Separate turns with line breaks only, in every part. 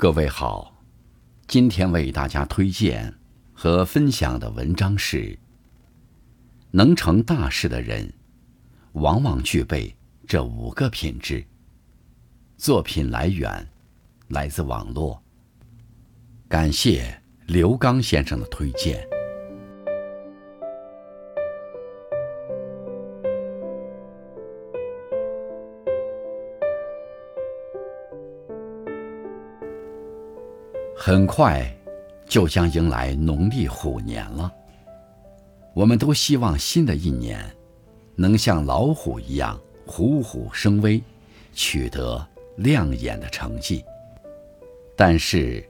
各位好，今天为大家推荐和分享的文章是：能成大事的人，往往具备这五个品质。作品来源来自网络，感谢刘刚先生的推荐。很快，就将迎来农历虎年了。我们都希望新的一年，能像老虎一样虎虎生威，取得亮眼的成绩。但是，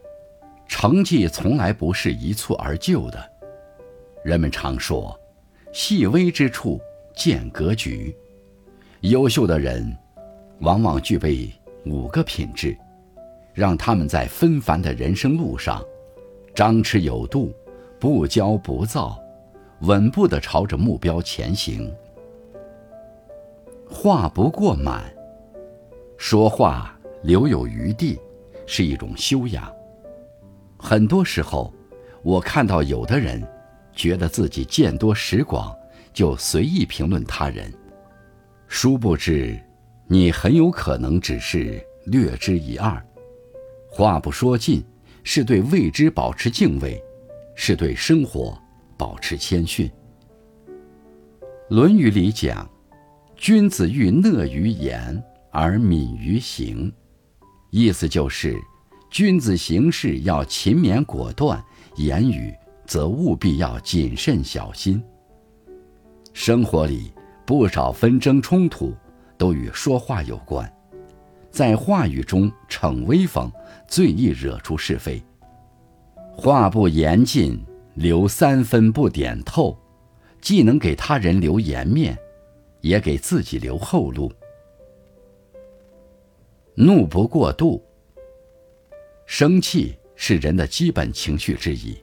成绩从来不是一蹴而就的。人们常说，细微之处见格局。优秀的人，往往具备五个品质。让他们在纷繁的人生路上，张弛有度，不骄不躁，稳步地朝着目标前行。话不过满，说话留有余地，是一种修养。很多时候，我看到有的人，觉得自己见多识广，就随意评论他人，殊不知，你很有可能只是略知一二。话不说尽，是对未知保持敬畏，是对生活保持谦逊。《论语》里讲：“君子欲讷于言而敏于行”，意思就是，君子行事要勤勉果断，言语则务必要谨慎小心。生活里不少纷争冲突，都与说话有关。在话语中逞威风，最易惹出是非。话不言尽，留三分不点透，既能给他人留颜面，也给自己留后路。怒不过度。生气是人的基本情绪之一，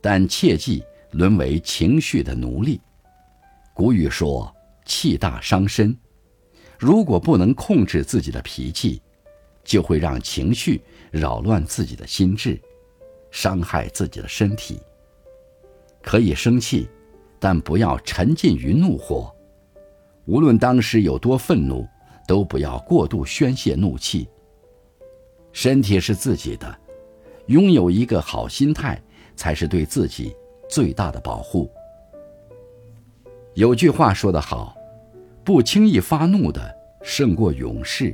但切忌沦为情绪的奴隶。古语说：“气大伤身。”如果不能控制自己的脾气，就会让情绪扰乱自己的心智，伤害自己的身体。可以生气，但不要沉浸于怒火。无论当时有多愤怒，都不要过度宣泄怒气。身体是自己的，拥有一个好心态，才是对自己最大的保护。有句话说得好。不轻易发怒的胜过勇士，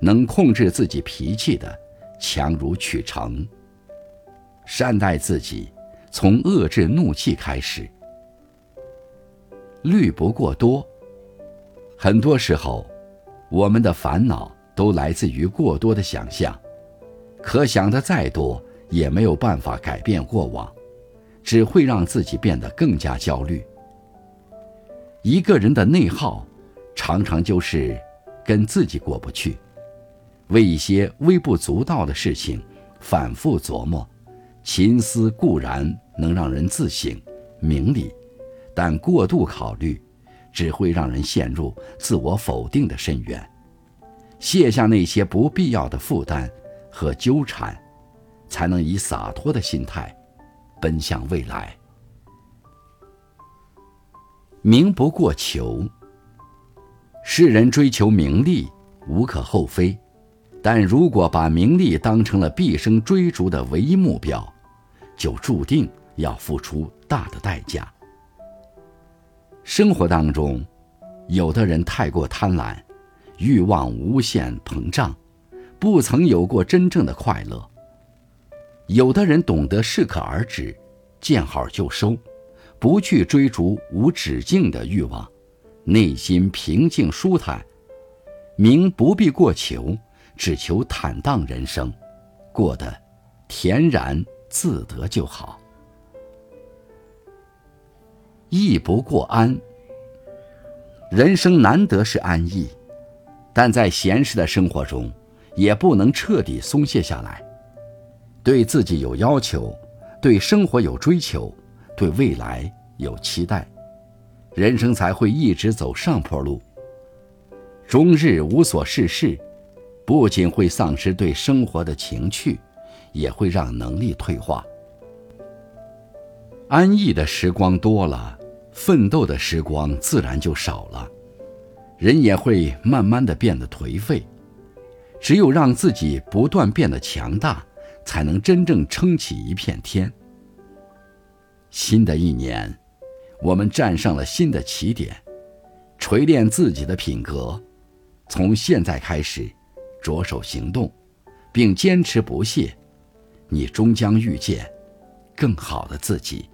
能控制自己脾气的强如取成。善待自己，从遏制怒气开始。虑不过多。很多时候，我们的烦恼都来自于过多的想象，可想的再多，也没有办法改变过往，只会让自己变得更加焦虑。一个人的内耗。常常就是跟自己过不去，为一些微不足道的事情反复琢磨，勤思固然能让人自省明理，但过度考虑只会让人陷入自我否定的深渊。卸下那些不必要的负担和纠缠，才能以洒脱的心态奔向未来。名不过求。世人追求名利无可厚非，但如果把名利当成了毕生追逐的唯一目标，就注定要付出大的代价。生活当中，有的人太过贪婪，欲望无限膨胀，不曾有过真正的快乐；有的人懂得适可而止，见好就收，不去追逐无止境的欲望。内心平静舒坦，名不必过求，只求坦荡人生，过得恬然自得就好。义不过安，人生难得是安逸，但在闲适的生活中，也不能彻底松懈下来，对自己有要求，对生活有追求，对未来有期待。人生才会一直走上坡路。终日无所事事，不仅会丧失对生活的情趣，也会让能力退化。安逸的时光多了，奋斗的时光自然就少了，人也会慢慢的变得颓废。只有让自己不断变得强大，才能真正撑起一片天。新的一年，我们站上了新的起点，锤炼自己的品格。从现在开始，着手行动，并坚持不懈，你终将遇见更好的自己。